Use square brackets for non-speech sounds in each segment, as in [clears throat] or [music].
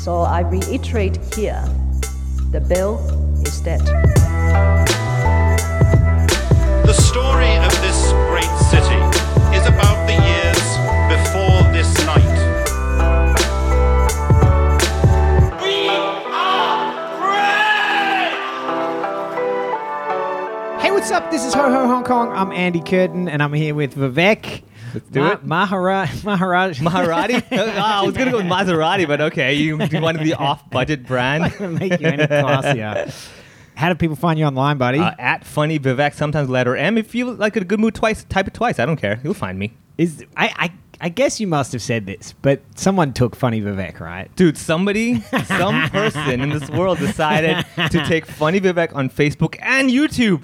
So I reiterate here the bill is dead. The story of this great city is about the years before this night. We are free! Hey, what's up? This is Ho Ho Hong Kong. I'm Andy Curtain, and I'm here with Vivek. Let's do it. Mahara- Maharaj. Maserati? [laughs] oh, I was gonna go with Maserati, but okay, you, you wanted the [laughs] off-budget brand. make you any classier. [laughs] How do people find you online, buddy? Uh, at funny Vivek, sometimes letter M. If you like a good mood twice, type it twice. I don't care. You'll find me, Is I, I I guess you must have said this, but someone took funny Vivek, right? dude. Somebody, some person in this world decided to take funny Vivek on Facebook and YouTube,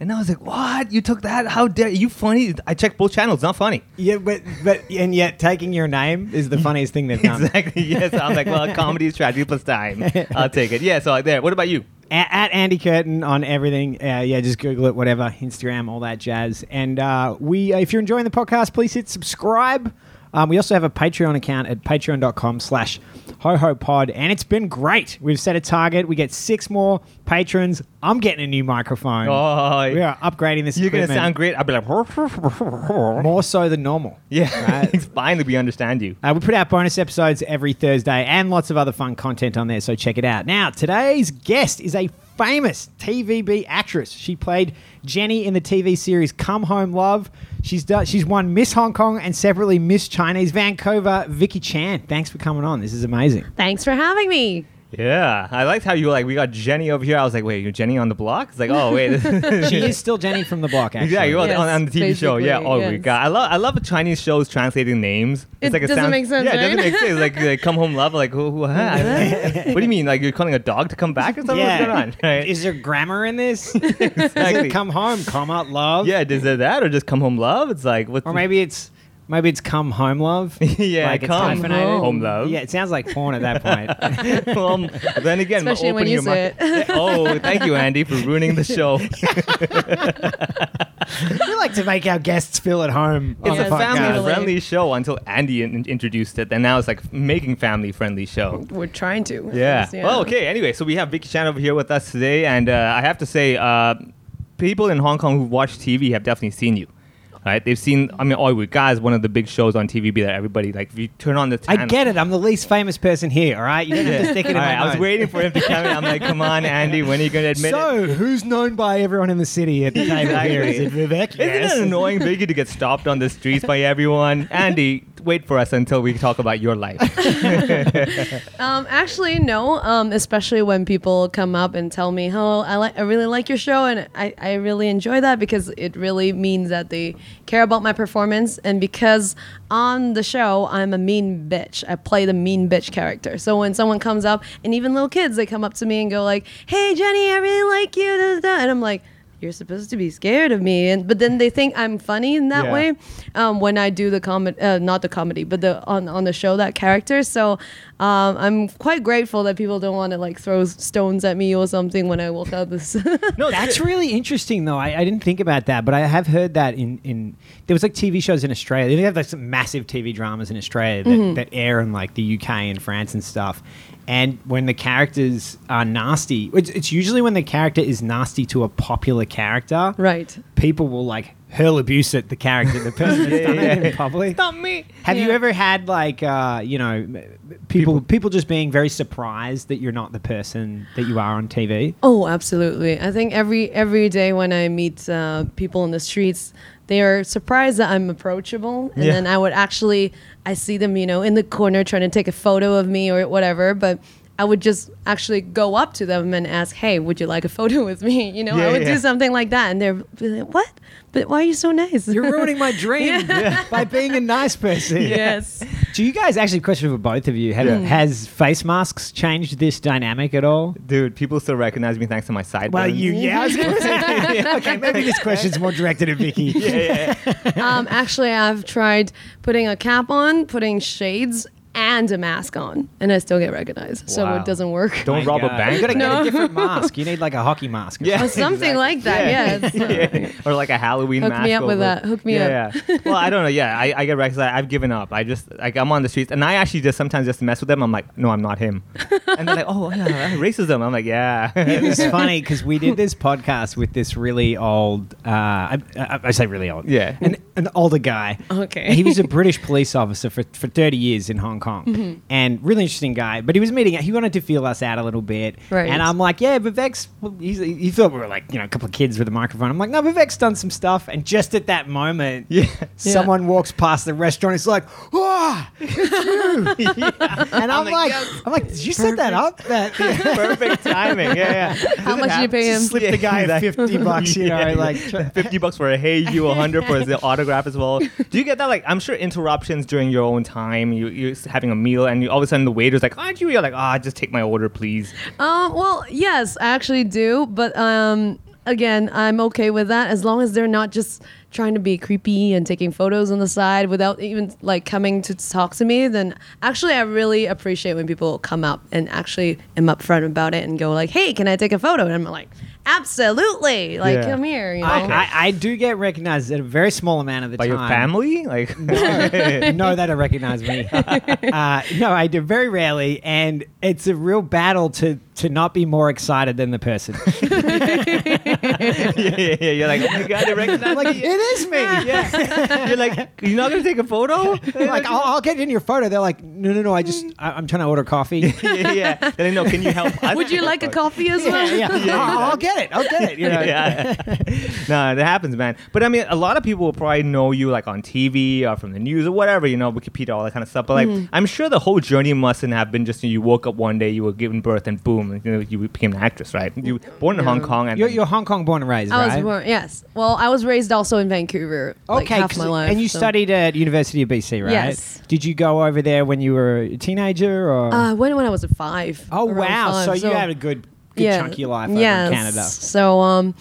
and I was like, "What? You took that? How dare you? Funny? I checked both channels. Not funny." Yeah, but but and yet taking your name is the funniest thing they've [laughs] done. Exactly. Yes. I'm like, well, comedy is tragedy plus time. I'll take it. Yeah. So like there. What about you? at, at Andy Curtain on everything. Uh, yeah, just Google it, whatever, Instagram, all that jazz. And uh, we, uh, if you're enjoying the podcast, please hit subscribe. Um, we also have a Patreon account at patreon.com slash hohopod, and it's been great. We've set a target. We get six more patrons. I'm getting a new microphone. Oh, we are upgrading this You're gonna sound great. I'll be like, [laughs] more so than normal. yeah, Right. [laughs] that we understand you. Uh, we put out bonus episodes every Thursday and lots of other fun content on there, so check it out. Now, today's guest is a famous TVB actress. She played Jenny in the TV series Come Home Love. She's done, she's won Miss Hong Kong and separately Miss Chinese Vancouver. Vicky Chan, thanks for coming on. This is amazing. Thanks for having me. Yeah, I liked how you were like, we got Jenny over here. I was like, wait, you're Jenny on the block? It's like, oh wait, this [laughs] She [laughs] is still Jenny from the block, actually. Yeah, you're on, Yes, on, on the TV show. Yeah. basically, Oh my yes. god, I love I love Chinese shows translating names. It like a doesn't sound- make sense, Yeah, it doesn't make sense. Like, like come home love. Like who? who what? [laughs] what do you mean? Like you're calling a dog to come back or something? What's going on? Right? Is there grammar in this? Does Exactly. it come home, comma, love? yeah, is it that or just come home love? It's like what? Or maybe it's maybe it's come home love. [laughs] yeah, like come hyphenated. home love. Yeah, it sounds like porn at that point. [laughs] well, um, then again, Especially when you your say market- [laughs] oh, thank you, Andy, for ruining the show. we like to make our guests feel at home. on It's the a family-friendly show until Andy in- introduced it, and now it's like making family friendly show. We're trying to. Yeah. Yes, Well, okay. Anyway, so we have Vicky Chan over here with us today, and uh, I have to say, uh, people in Hong Kong who watch TV have definitely seen you. Right? They've seen. I mean, Oh We Guy is one of the big shows on TVB that everybody like. If you turn on the, I get it. I'm the least famous person here. All right, you don't have to stick it in All my right, I was waiting for him to come in. I'm like, come on, Andy, when are you going to admit it? So, who's known by everyone in the city at the here? Is it [laughs] Vivek? Isn't Yes. it annoying, Vicky, to get stopped on the streets by everyone? Andy, wait for us until we talk about your life. [laughs] Um, actually, no. Um, especially when people come up and tell me, "Oh, I like, I really like your show," and I, I really enjoy that because it really means that they care about my performance, and because on the show I'm a mean bitch. I play the mean bitch character. So when someone comes up, and even little kids, they come up to me and go like, "Hey, Jenny, I really like you," da, da, da," and I'm like. You're supposed to be scared of me, and but then they think I'm funny in that Yeah. way. Um, when I do the comedy, uh, not the comedy, but the on on the show that character. So um, I'm quite grateful that people don't want to like throw stones at me or something when I walk out this. [laughs] No, That's really interesting, though. I, I didn't think about that, but I have heard that in, in there was like TV shows in Australia. They have like some massive TV dramas in Australia that, Mm-hmm. that air in like the UK and France and stuff. And when the characters are nasty, it's, it's usually when the character is nasty to a popular character. right. People will like hurl abuse at the character, the person that's done it in public. not me. Have you ever had like uh, you know m- people people just being very surprised that you're not the person that you are on TV? Oh, absolutely. I think every every day when I meet uh, people in the streets, they are surprised that I'm approachable, and Yeah. then I would actually I see them, you know, in the corner trying to take a photo of me or whatever, but. I would just actually go up to them and ask, "Hey, would you like a photo with me?" [laughs] You know, Yeah, I would yeah. do something like that, and they're like, "What? But why are you so nice?" You're [laughs] ruining my dream [laughs] by being a nice person. yes. Do you guys actually question for both of you? Have, Yeah. Has face masks changed this dynamic at all? Dude, people still recognize me thanks to my sideburns. Well, you yeah. I was gonna say, okay, maybe this question's more directed at Vicky. um, actually, I've tried putting a cap on, putting shades, and a mask on, and I still get recognized. So Wow. it doesn't work. Don't My rob a God. bank. You gotta get a different [laughs] mask. You need like a hockey mask. or Yeah. Or something like that. Yeah. it's- [laughs] or like a Halloween mask. Hook mask. me up with over- that. Hook me yeah, Yeah. well, I don't know. Yeah, I, I get recognized. I've given up. I just like I'm on the streets, and I actually just sometimes just mess with them. I'm like, no, I'm not him. and they're like, oh yeah, racism. I'm like, yeah. It's [laughs] funny because we did this podcast with this really old. Uh, I, I, I say really old. Yeah. an, an older guy. Okay. He was a British police officer for, for thirty years in Hong Kong, Mm-hmm. and really interesting guy. But he was meeting. He wanted to feel us out a little bit, Right. And I'm like, yeah, Vivek's. well, He's, he thought we were like you know a couple of kids with a microphone. I'm like, no, Vivek's done some stuff, and just at that moment, Yeah. [laughs] someone walks past the restaurant. It's like, oh, it's you. [laughs] And I'm, like, I'm like, did you set that up? That [laughs] Perfect timing. Yeah, yeah. How much do you pay him? slip the guy Yeah, 50 bucks, you know, Yeah. like 50 bucks for a hey you 100 for the autograph as well do you get that like i'm sure interruptions during your own time you, you're having a meal and you, all of a sudden the waiter's like aren't you? You're like ah just take my order please. Um, well, yes, I actually do, but um, again, I'm okay with that as long as they're not just trying to be creepy and taking photos on the side without even like coming to talk to me. Then actually, I really appreciate when people come up and actually am upfront about it and go like, "Hey, can I take a photo?" And I'm like, "Absolutely! Like, Yeah. come here." You know. I, I, I do get recognized at a very small amount of the time. by time. your family like [laughs] no, they don't recognize me. [laughs] uh, no, I do very rarely, and it's a real battle to to not be more excited than the person. [laughs] [laughs] yeah, yeah, yeah. You're like, oh my god, they recognize like me. it is me. [laughs] Yeah. [laughs] You're like, you're not gonna take a photo? like I'll, I'll get in your photo. They're like, no, no, no. I just I, I'm trying to order coffee. yeah, yeah. Then they know, can you help us? Would you like a coffee as well? yeah, yeah. I'll, I'll get it. I'll get it. You know. yeah. no, that happens, man. But I mean, a lot of people will probably know you like on TV or from the news or whatever, you know, Wikipedia, all that kind of stuff. But like, Mm-hmm. I'm sure the whole journey mustn't have been just you woke up one day, you were given birth, and boom, you know, you became an actress, right? You were born in Hong Kong, and You're, you're Hong Kong born and raised, I right? was born. Yes. Well, I was raised also in Vancouver. like, Okay, half 'cause- my life. and you so- studied at University of BC, right? Yes. Did you go over there when you were a teenager, or? Uh, when when I was five. oh around wow! five, so, you had a good, good chunk of your life over yes. in Canada. So um,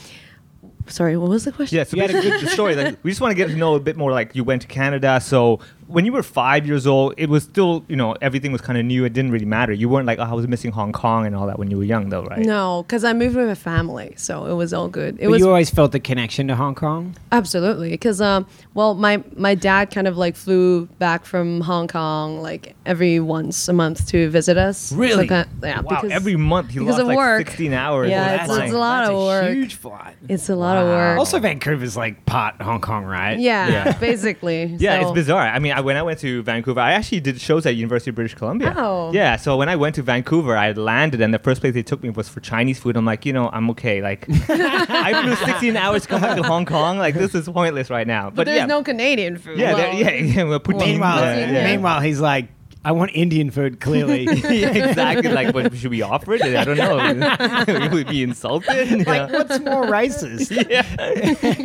sorry, what was the question? Yeah, so You had a basically the story. Like, we just want to get to know a bit more. Like, you went to Canada, so when you were five years old, it was still, you know, everything was kind of new. It didn't really matter. You weren't like, oh, I was missing Hong Kong and all that when you were young, though, right? No, because I moved with a family, so it was all good. It But was you always felt the connection to Hong Kong. absolutely because um, well, my my dad kind of like flew back from Hong Kong like every once a month to visit us. So Really? kind- yeah, Wow, because every month he because lost of like work. 16 hours. Yeah, of it's- it's a lot That's of work. Huge flight. It's a lot of work. Also, Vancouver's like part Hong Kong, right? yeah, Yeah. [laughs] basically. Yeah, it's bizarre. I mean, I, when I went to Vancouver, I actually did shows at University of British Columbia. Oh. Yeah, so when I went to Vancouver, I landed, and the first place they took me was for Chinese food. I'm like, you know, I'm okay. Like, [laughs] I flew 16 hours to come back to Hong Kong. Like, this is pointless right now. But there's yeah, no Canadian food. yeah, Well, there- yeah, yeah. Well, poutine, Meanwhile, yeah, yeah. meanwhile, he's like, I want Indian food. Clearly, [laughs] yeah, exactly. Like, what, should we offer it? I don't know. [laughs] Would we be insulted? Like, know? what's more racist? [laughs] yeah.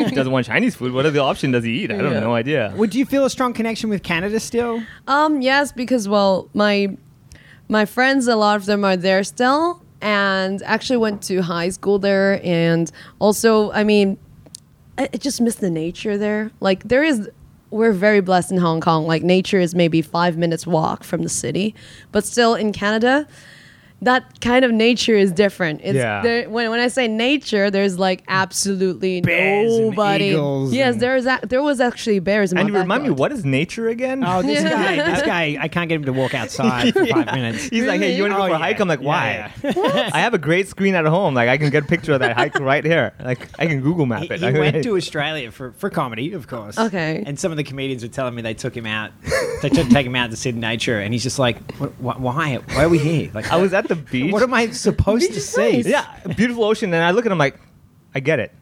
he doesn't want Chinese food. What other option does he eat? I don't Yeah. have no idea. Would you feel a strong connection with Canada still? Um, yes, because well, my my friends, a lot of them are there still, and actually went to high school there, and also, I mean, I, I just miss the nature there. Like there is, we're very blessed in Hong Kong. Like nature is maybe five minutes walk from the city, but still in Canada. That kind of nature is different. It's Yeah. there, when when I say nature, there's like absolutely Bears and nobody. eagles yes, and- there is. A, there was actually bears in And you remind me, what is nature again? Oh, this Yeah. [laughs] guy, this guy, I can't get him to walk outside for five [laughs] minutes. He's like, hey, you want to go Oh, for a yeah. hike? I'm like, Yeah, why? [laughs] I have a great screen at home. Like, I can get a picture of that hike right here. Like, I can Google map He, it. he went to Australia for, for comedy, of course. Okay. And some of the comedians were telling me they took him out, they took take him out to see nature, and he's just like, what, wh- why? Why are we here? Like, I was at the [laughs] beach. What am I supposed to see? Yeah, beautiful ocean. And I look at him like, I get it.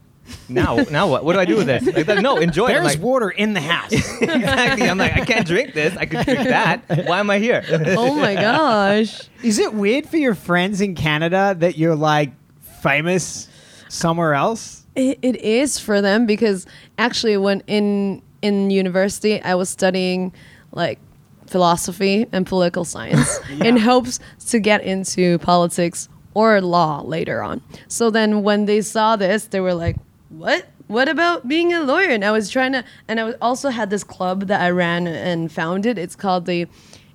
Now, [laughs] now what? What do I do with this? Like, they're no, enjoy it. I'm There's like, water in the house. [laughs] exactly. I'm like, I can't drink this. I can drink that. Why am I here? Oh my gosh. Is it weird for your friends in Canada that you're like famous somewhere else? It, it is for them because actually, when in in university, I was studying like philosophy and political science [laughs] in hopes to get into politics or law later on. So then, when they saw this, they were like, "What? What about being a lawyer?" And I was trying to, and I was also had this club that I ran and founded. It's called the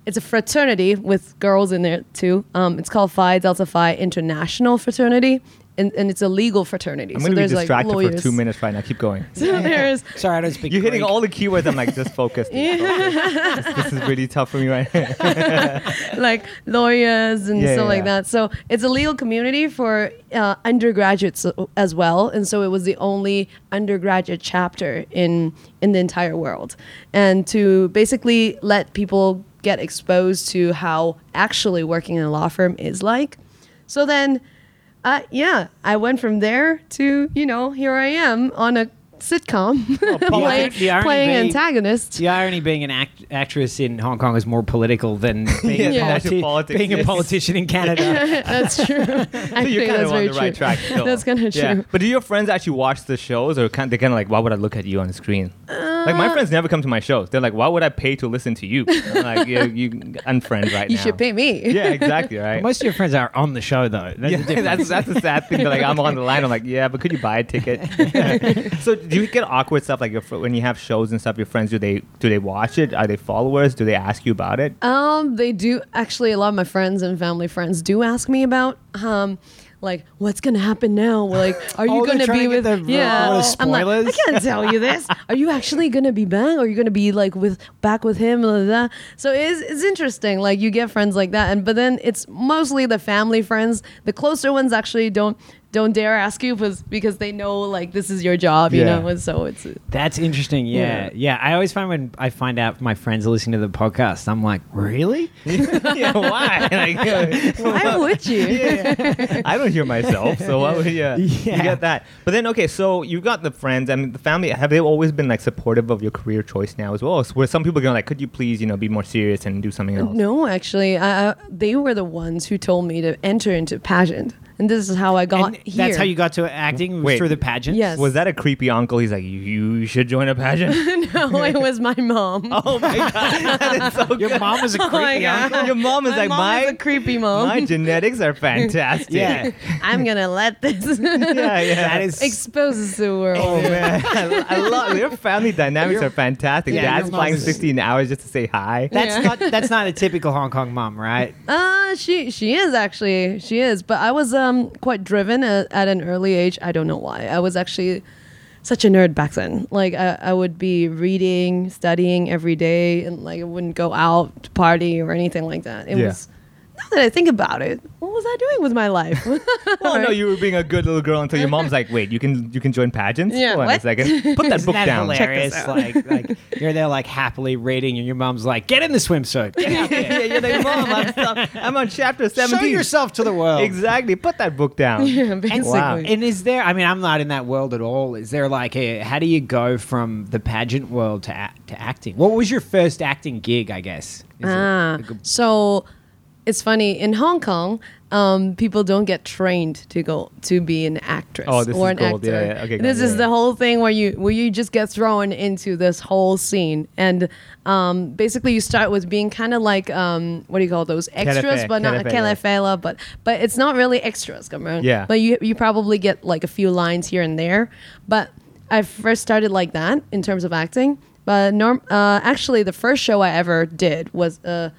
it's a fraternity with girls in there too. Um, it's called Phi Delta Phi International Fraternity, and, and it's a legal fraternity. I'm so gonna be there's like for lawyers. two minutes right now. Keep going. [laughs] So there's [laughs] Sorry, I don't speak. You're hitting all the keywords. I'm like, just [laughs] focus. dude, focus. this, this is really tough for me right now. like lawyers and Yeah, stuff yeah, like yeah. that. So it's a legal community for uh, undergraduates as well, and so it was the only undergraduate chapter in in the entire world, and to basically let people get exposed to how actually working in a law firm is like. So then, uh, yeah, I went from there to you know here I am on a sitcom [laughs] [laughs] playing, the irony playing being- antagonist. The irony being an act- actress in Hong Kong is more political than [laughs] being, Yeah, a, Yeah. politi- politics, being a politician in Canada. that's true. So you're kind that's of on very the right track. Still. That's kind of true. Yeah. But do your friends actually watch the shows, or kind they kind of like, why would I look at you on the screen? Like my friends never come to my shows. They're like, why would I pay to listen to you? I'm like, you, you [laughs] unfriend right [laughs] now. You now. should pay me. Yeah, exactly. Right. [laughs] Most of your friends are on the show, though. That's yeah, the that's that's the sad thing. They're like, I'm on the line. I'm like, yeah, but could you buy a ticket? so, do you get awkward stuff like your, when you have shows and stuff? Your friends do they do they watch it? Are they followers? Do they ask you about it? Um, they do actually. A lot of my friends and family friends do ask me about um, like what's gonna happen now. Like, [laughs] are you Oh, gonna be with? the- yeah, I'm like, I can't tell you this. [laughs] Are you actually gonna be back? Or are you gonna be like with back with him? Blah, blah, blah. So it's it's interesting. Like you get friends like that, and but then it's mostly the family friends. The closer ones actually don't don't dare ask you because because they know like this is your job, you Yeah. know. And so it's That's interesting. Yeah. yeah. I always find when I find out my friends are listening to the podcast, I'm like, really? [laughs] yeah, why? [laughs] Like, [laughs] why would you? I don't hear myself, so why would you? Yeah. You get that. But then, okay, so you got the friends. I mean, the family. Have they always been like supportive of your career choice now as well? Where some people going like, could you please, you know, be more serious and do something uh, else? No, actually, I, I, they were the ones who told me to enter into pageant, and this is how I got And here. that's how you got to acting Wait. through the pageant. Yes. Was that a creepy uncle? He's like, you, you should join a pageant. [laughs] no, [laughs] it was my mom. [laughs] oh my god, that is so Your mom was a Oh creepy God. uncle. Your mom is my like mom my is a creepy mom. my genetics are fantastic. Yeah. I'm gonna let this yeah, yeah. That is expose the world. Oh man, I, I love your family dynamics are fantastic. Yeah, Dad's flying 16 hours just to say hi. That's Yeah. not that's not a typical Hong Kong mom, right? Uh, she she is actually she is, but I was um quite driven at, at an early age. I don't know why. I was actually such a nerd back then. Like I, I would be reading, studying every day, and like I wouldn't go out to party or anything like that. It Yeah. was. Now that I think about it, what was I doing with my life? [laughs] Well, no, you were being a good little girl until your mom's like, "Wait, you can you can join pageants? Yeah, Hold on a what? second. [laughs] Put that Isn't book that down. hilarious? out. Like, like you're there like happily reading, and your mom's like, "Get in the swimsuit. Get out there. [laughs] yeah, you're like, mom, I'm, stuck. I'm on chapter 17. Show yourself to the world." Exactly. Put that book down. yeah, And, basically. Wow. and is there? I mean, I'm not in that world at all. Is there like a? How do you go from the pageant world to act, to acting? What was your first acting gig? I guess. Is it Ah, a good- so it's funny in Hong Kong. Um, people don't get trained to go to be an actress Oh, this or is an actor. Yeah, yeah. Okay, this gold. is Yeah, the whole thing where you where you just get thrown into this whole scene, and um, basically you start with being kind of like um, what do you call those extras, but not yeah. but but it's not really extras, come on. Yeah. But you you probably get like a few lines here and there, but I first started like that in terms of acting. But norm, uh, actually, the first show I ever did was uh,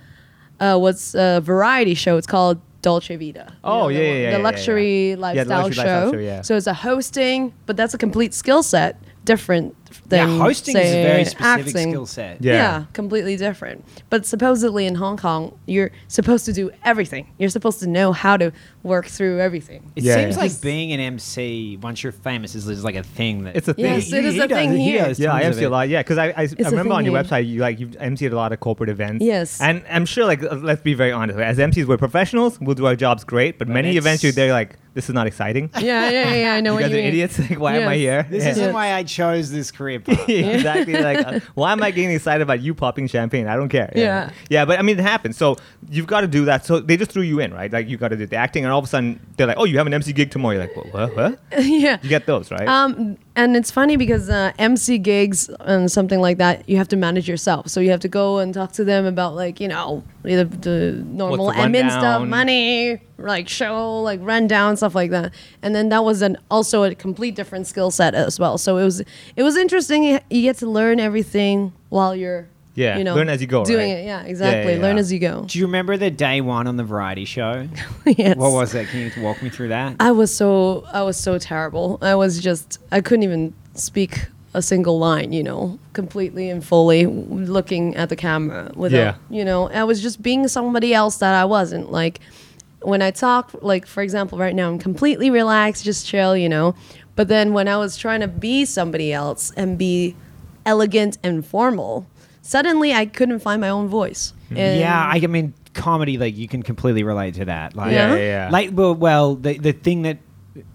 uh, was a variety show. It's called Dolce Vita. You Oh, know, yeah, the, yeah, yeah, the yeah, luxury yeah. Yeah, the lifestyle luxury show. lifestyle show, yeah. So it's a hosting, but that's a complete skill set, different than yeah, hosting is a very specific acting. skill set. Yeah. Yeah. completely different. But supposedly in Hong Kong, you're supposed to do everything. You're supposed to know how to work through everything. It Yeah, seems yeah. like being an MC once you're famous is, is like a thing. That It's a thing. Yes, it is He a does- thing he here. does Yeah, I tons of MC a it. lot. Yeah, because I, I, I a remember thing on your here. website you like you've MC'd a lot of corporate events. Yes. and I'm sure like uh, let's be very honest. As MCs, we're professionals. We'll do our jobs great, but, many it's- events you're there like this is not exciting. Yeah, yeah, yeah. I [laughs] know you what guys you are mean. idiots. [laughs] Like, why am I Yes. here? This Yeah. isn't why I chose this career path. [laughs] exactly. Like, uh, why am I getting excited about you popping champagne? I don't care. Yeah. Yeah, but I mean, it happens. So you've got to do that. So they just threw you in, right? Like, you got to do the acting, and all of a sudden they're like, oh, you have an MC gig tomorrow. You're like, what? What? what? [laughs] yeah. You get those, right? Um, and it's funny because uh, MC gigs and something like that, you have to manage yourself. So you have to go and talk to them about like you know the, the normal What's the admin stuff, money, like show, like rundown stuff like that. And then that was an also a complete different skill set as well. So it was it was interesting. You get to learn everything while you're Yeah, you know, learn as you go, Doing right? it, yeah, exactly. yeah, Learn yeah. as you go. Do you remember the day one on the variety show? [laughs] yes. What was it? Can you walk me through that? I was so I was so terrible. I was just I couldn't even speak a single line, you know, completely and fully looking at the camera without, Yeah. you know, I was just being somebody else that I wasn't. Like when I talk, like for example, right now I'm completely relaxed, just chill, you know. But then when I was trying to be somebody else and be elegant and formal, suddenly I couldn't find my own voice. Hmm. And yeah, I, I mean, comedy, like you can completely relate to that. Like, Yeah. Yeah, yeah, yeah. like well, well, the the thing that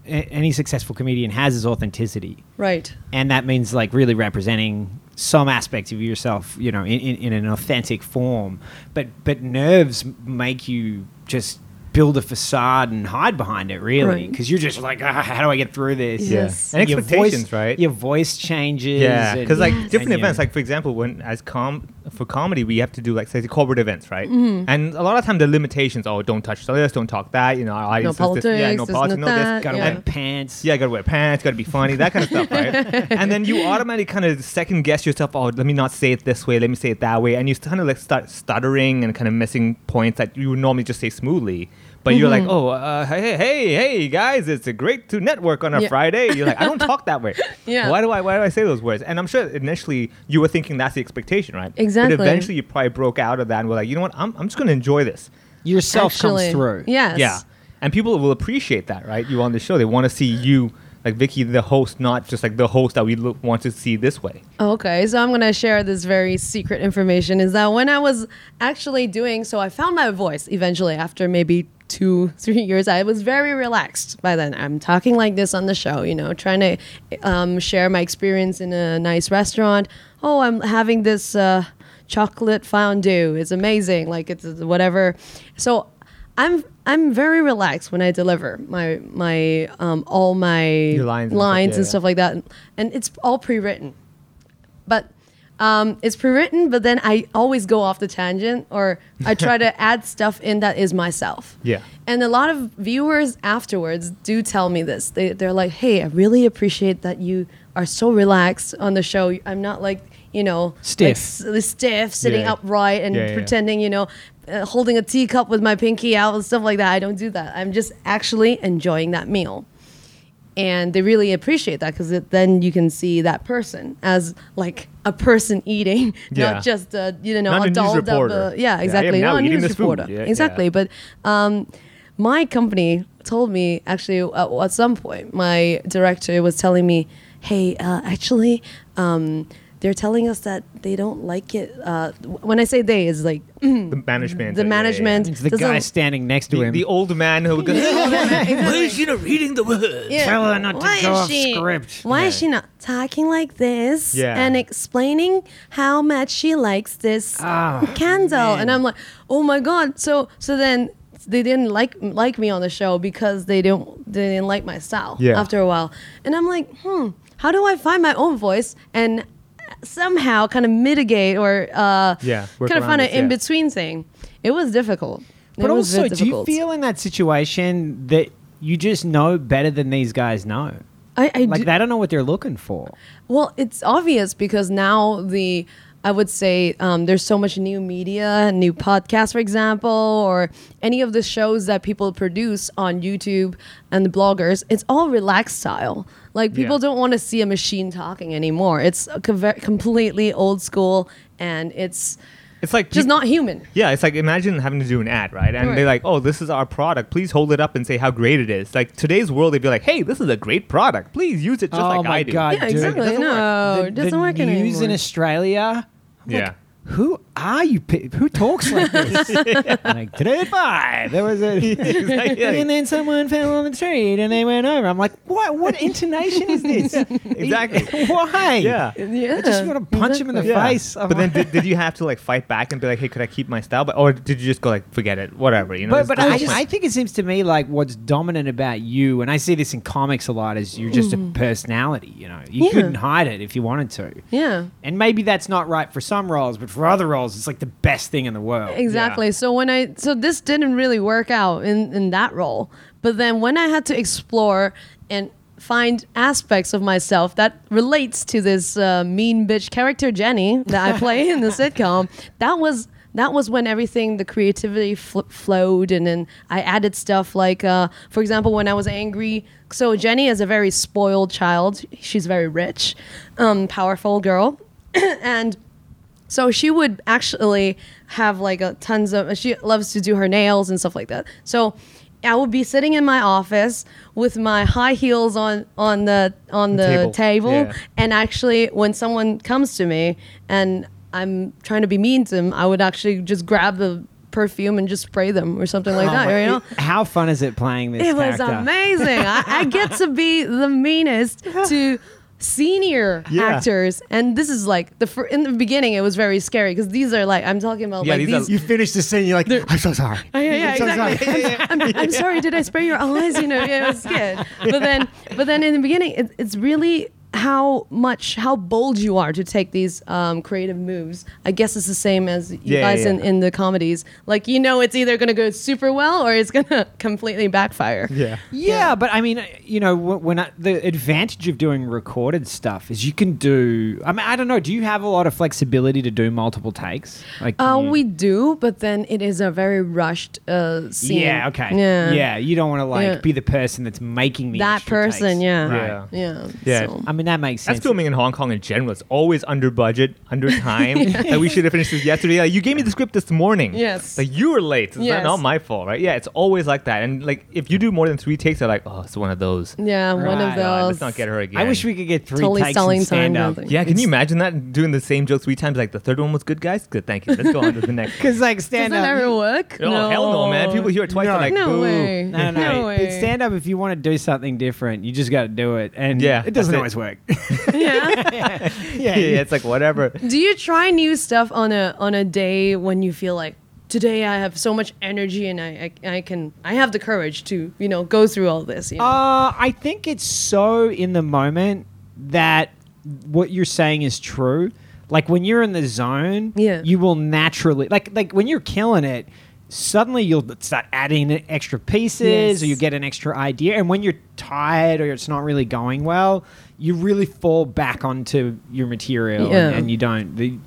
any successful comedian has is authenticity, right. and that means like really representing some aspects of yourself, you know, in, in, in an authentic form. But but nerves make you just build a facade and hide behind it, really, Right. because you're just like, ah, how do I get through this? Yeah. Yes. And Your expectations, voice- right? Your voice changes. Yeah, because like Yes. different and, events, yeah. like for example, when as com for comedy, we have to do like say the corporate events, right? Mm-hmm. And a lot of time the limitations, oh, don't touch this, don't talk that, you know, our audience No is this, yeah, politics, no politics, no no this, that, gotta yeah. wear pants. yeah, gotta wear pants, gotta be funny, that kind of stuff, right? [laughs] and then you automatically kind of second guess yourself. Oh, let me not say it this way. Let me say it that way, and you kind of like start stuttering and kind of missing points that you would normally just say smoothly. But you're Mm-hmm. like, oh, uh, hey, hey, hey, guys, it's a great to network on a Yeah. Friday. You're like, I don't [laughs] talk that way. Yeah. Why do I? Why do I say those words? And I'm sure initially you were thinking that's the expectation, right? Exactly. But eventually you probably broke out of that and were like, you know what? I'm, I'm just going to enjoy this. Yourself Actually, comes through. Yes. Yeah. And people will appreciate that, right? You on the show. They want to see you, like Vicky, the host, not just like the host that we look, want to see this way. Okay, so I'm gonna share this very secret information. Is that when I was actually doing so, I found my voice eventually after maybe two, [laughs] three years. I was very relaxed by then. I'm talking like this on the show, you know, trying to um, share my experience in a nice restaurant. Oh, I'm having this uh, chocolate fondue. It's amazing. Like it's whatever. So I'm I'm very relaxed when I deliver my my um, all my Your lines and stuff, yeah, and yeah. stuff like that, and it's all pre-written but um, it's pre-written but then i always go off the tangent or i try to [laughs] add stuff in that is myself Yeah. and a lot of viewers afterwards do tell me this they, they're like hey i really appreciate that you are so relaxed on the show i'm not like you know Stiff. like, s- stiff sitting Yeah. upright and yeah, yeah. pretending you know uh, holding a teacup with my pinky out and stuff like that i don't do that i'm just actually enjoying that meal and they really appreciate that because then you can see that person as like a person eating, [laughs] Yeah. not just a you know Not a a news dolled up. Uh, Yeah, yeah, exactly. now not a news reporter. Yeah, exactly. yeah. But um, my company told me actually at, at some point, my director was telling me, "Hey, uh, actually." Um, they're telling us that they don't like it. Uh, when I say they, is like The management. the yeah, yeah, yeah. management. It's the guy standing next to The, him. the old man who [laughs] goes, Why is she not reading the words? Yeah. Tell her not to Why go is off she- script. Why Yeah. is she not talking like this Yeah. and explaining how much she likes this Ah, candle? man. And I'm like, oh my god! So so then they didn't like like me on the show because they don't they didn't like my style Yeah. after a while. And I'm like, hmm, how do I find my own voice and somehow kind of mitigate or uh, Yeah, kind of find an in between thing? It was difficult. But it also, do you feel in that situation that you just know better than these guys know? I, I Like do- they don't know what they're looking for. Well, it's obvious because now the I would say um, there's so much new media, new podcasts, for example, or any of the shows that people produce on YouTube and the bloggers. It's all relaxed style. Like people Yeah. don't want to see a machine talking anymore. It's a co- completely old school, and it's It's like just peop- not human. Yeah, it's like imagine having to do an ad, right? And Right. they're like, "Oh, this is our product. Please hold it up and say how great it is." Like today's world, they'd be like, "Hey, this is a great product. Please use it just oh like my I do." Oh my god, Yeah, dude. exactly. doesn't work. No, The, it doesn't the work news anymore. in Australia. Yeah. Who are you? Who talks like this? like today at five, there was a, [laughs] Exactly. and then someone fell on the street and they went over. I'm like, what? What intonation is this? [laughs] Exactly. [laughs] Why? Yeah. Yeah, I just want to punch him in the Yeah. face. I'm But then, did, did you have to like fight back and be like, "Hey, could I keep my style?" But or did you just go like, "Forget it, whatever"? You know. But, but I, there's no I think it seems to me like what's dominant about you, and I see this in comics a lot, is you're just a hmm. personality. You know, you. Yeah. couldn't hide it if you wanted to. yeah. And maybe that's not right for some roles, but for other roles, it's like the best thing in the world. Exactly. So when I so this didn't really work out in in that role. But then when I had to explore and find aspects of myself that relates to this uh, mean bitch character Jenny that I play in the [laughs] sitcom, that was that was when everything the creativity fl- flowed and then i added stuff like uh, for example when i was angry so jenny is a very spoiled child she's very rich um, powerful girl [clears throat] and so she would actually have like a tons of she loves to do her nails and stuff like that so I would be sitting in my office with my high heels on on the on the, table. table, Yeah. and actually when someone comes to me and I'm trying to be mean to them, I would actually just grab the perfume and just spray them or something like oh, that. You know, How fun is it playing this? it was amazing. I, I get to be the meanest [laughs] to senior Yeah. actors, and this is like the fir- in the beginning. It was very scary because these are like I'm talking about Yeah, like these are- You finish the scene, you're like, I'm so sorry. Oh, yeah, yeah, I'm so exactly. sorry. I'm, I'm, I'm sorry. Did I spray your eyes? You know, yeah, it was good. But then, but then in the beginning, it, it's really how much how bold you are to take these um, creative moves. I guess it's the same as you Yeah, guys yeah. In, in the comedies. Like you know, it's either gonna go super well or it's gonna [laughs] completely backfire. Yeah. Yeah, but I mean, you know, when I, the advantage of doing recorded stuff is you can do. I mean, I don't know. Do you have a lot of flexibility to do multiple takes? Like, Uh, you- we do, but then it is a very rushed uh, scene. Yeah. Okay. Yeah. Yeah. You don't want to like Yeah. be the person that's making the That extra person, takes. yeah. Right. Yeah. Yeah. Yeah. so- I mean, that makes sense. That's filming in Hong Kong in general. It's always under budget, under [laughs] time. like we should have finished this yesterday. Like, you gave me the script this morning. Yes. Like you were late. It's Yes. not my fault, right? Yeah, it's always like that. And like if you do more than three takes, they're like, oh, it's one of those. yeah, one Right. of God, those. let's not get her again. I wish we could get three Totally takes selling and stand time, up. nothing. Yeah, can you imagine that doing the same joke three times? Like the third one was good, guys. Good, thank you. Let's go on to the [laughs] next. Because like Does stand that up. ever work? Oh hell no, man! People hear it twice. No. they're like, No boo. way. No, no, no. No way. stand up. If you want to do something different, you just got to do it, and Yeah, it doesn't that's it. always work. Yeah. [laughs] Yeah, yeah, it's like whatever. Do you try new stuff on a on a day when you feel like today I have so much energy and I I, I can I have the courage to you know go through all this? You know? Uh, I think it's so in the moment that what you're saying is true. Like when you're in the zone, Yeah. you will naturally like like when you're killing it. Suddenly you'll start adding extra pieces, Yes. or you get an extra idea. And when you're tired or it's not really going well, you really fall back onto your material, Yeah. and, and you don't. The,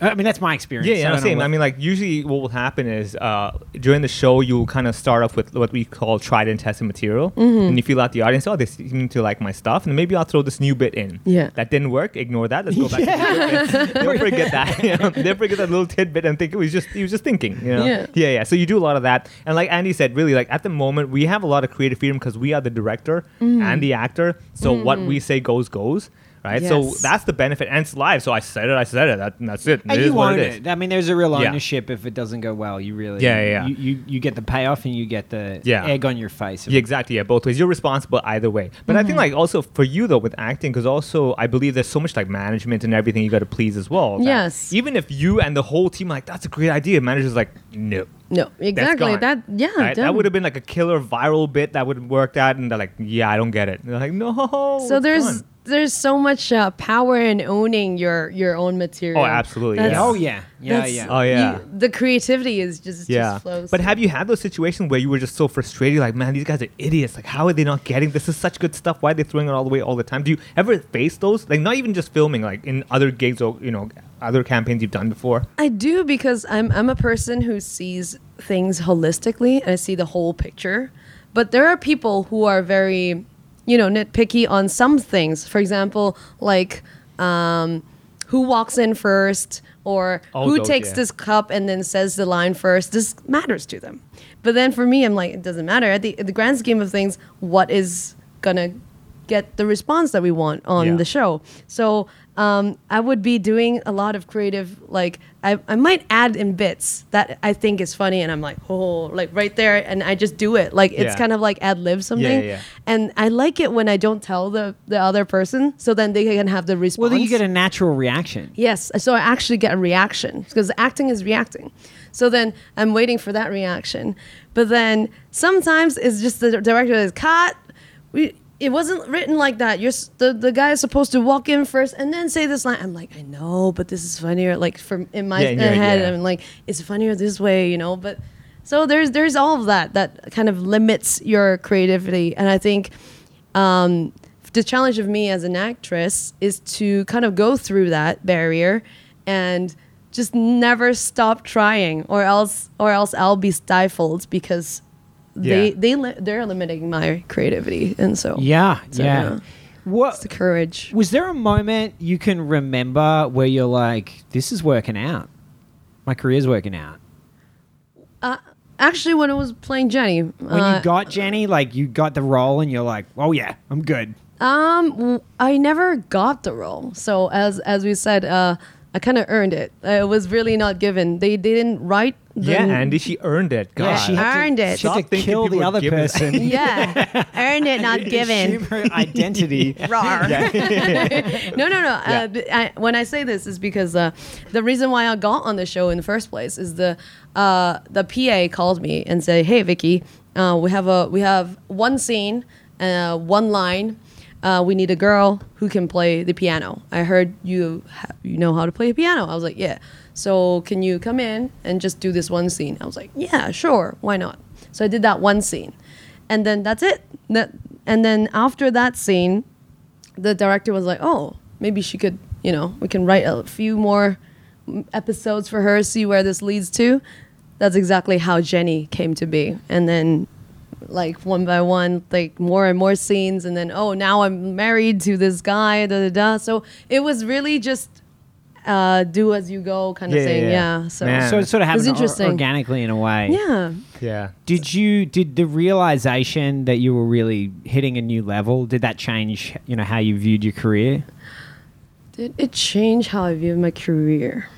I mean, that's my experience. Yeah, I yeah, I'm know saying. what- I mean, like usually what will happen is uh, during the show you'll kind of start off with what we call tried and tested material, Mm-hmm. and you feel out the audience, oh, they seem to like my stuff, and maybe I'll throw this new bit in. Yeah. that didn't work. Ignore that. Let's go back. to the. [laughs] [laughs] They'll forget that. [laughs] You know? They'll forget that little tidbit and think it was just he was just thinking. You know? Yeah. yeah, yeah. So you do a lot of that, and like Andy said, really, like at the moment we have a lot of creative freedom because we are the director Mm-hmm. and the actor. So what we say goes goes. Right, so that's the benefit, and it's live. So I said it, I said it. That, that's it. And It you is what own it is. it. I mean, there's a real Yeah. ownership if it doesn't go well. You really, Yeah, yeah, yeah. You, you, you get the payoff and you get the Yeah. egg on your face. Yeah, exactly. Yeah, both ways. You're responsible either way. But I think Mm-hmm. like also for you though with acting, because also I believe there's so much like management and everything you got to please as well. Yes. Even if you and the whole team are like that's a great idea, manager's like no. no, exactly. That yeah, Right? That would have been like a killer viral bit that would have worked out, and they're like, yeah, I don't get it. And they're like, no. so it's there's gone." There's so much uh, power in owning your your own material. Oh, absolutely, That's- yeah. Oh yeah, yeah, yeah. Oh, yeah. you- the creativity is just yeah. just flows. But have you had those situations where you were just so frustrated, like, man, these guys are idiots. Like, how are they not getting this? Is such good stuff. Why are they throwing it all the way all the time? Do you ever face those? Like, not even just filming, like in other gigs or you know other campaigns you've done before. I do because I'm I'm a person who sees things holistically. And I see the whole picture. But there are people who are very, you know, nitpicky on some things. For example, like um, who walks in first or Oh, who those, takes yeah. this cup and then says the line first. This matters to them. But then for me, I'm like, it doesn't matter. At the, at the grand scheme of things, what is gonna get the response that we want on Yeah. the show. So um, I would be doing a lot of creative, like I, I might add in bits that I think is funny, and I'm like, oh, like right there, and I just do it. Like it's Yeah. kind of like ad lib something, yeah, yeah. and I like it when I don't tell the the other person, so then they can have the response. well, then you get a natural reaction. Yes, so I actually get a reaction because acting is reacting. So then I'm waiting for that reaction, but then sometimes it's just the director is cut. We it wasn't written like that. You're the the guy is supposed to walk in first and then say this line. I'm like I know, but this is funnier. Like from in my Yeah, head, yeah. I'm like it's funnier this way, you know. But so there's there's all of that that kind of limits your creativity, and I think um, the challenge of me as an actress is to kind of go through that barrier and just never stop trying or else or else I'll be stifled because Yeah. they li- they're limiting my creativity and so Yeah, So, yeah. yeah. What it's the courage. was there a moment you can remember where you're like, "This is working out. My career's working out." Actually, when I was playing Jenny, When uh, you got Jenny, like you got the role, and you're like, "Oh yeah, I'm good." Um, I never got the role. So as as we said, uh, I kind of earned it. It was really not given. They, they didn't write. The, Yeah, Andy, she earned it. God. Yeah, she had to, Earned it. She had to kill the other person. Yeah, [laughs] earned it, not given. Her identity. [laughs] Rawr. [laughs] no, no, no. Uh, I, when I say this is because uh, the reason why I got on the show in the first place is the uh, the PA called me and said, "Hey, Vicky, uh, we have a we have one scene, uh, one line. Uh, we need a girl who can play the piano. I heard you ha- you know how to play a piano. I was like, yeah. So can you come in and just do this one scene? I was like, yeah, sure, why not? So I did that one scene, and then that's it. That and then after that scene, the director was like, "Oh, maybe she could, you know, we can write a few more episodes for her, see where this leads to." That's exactly how Jenny came to be, and then, like one by one, like more and more scenes, and then oh, now I'm married to this guy, da da da. So it was really just uh, do as you go kind of Yeah, yeah, thing. yeah. Yeah. So Man. So it sort of It was happened or- interesting. organically in a way. yeah. Yeah. Did you did the realization that you were really hitting a new level? Did that change, you know, how you viewed your career? Did it change how I view my career?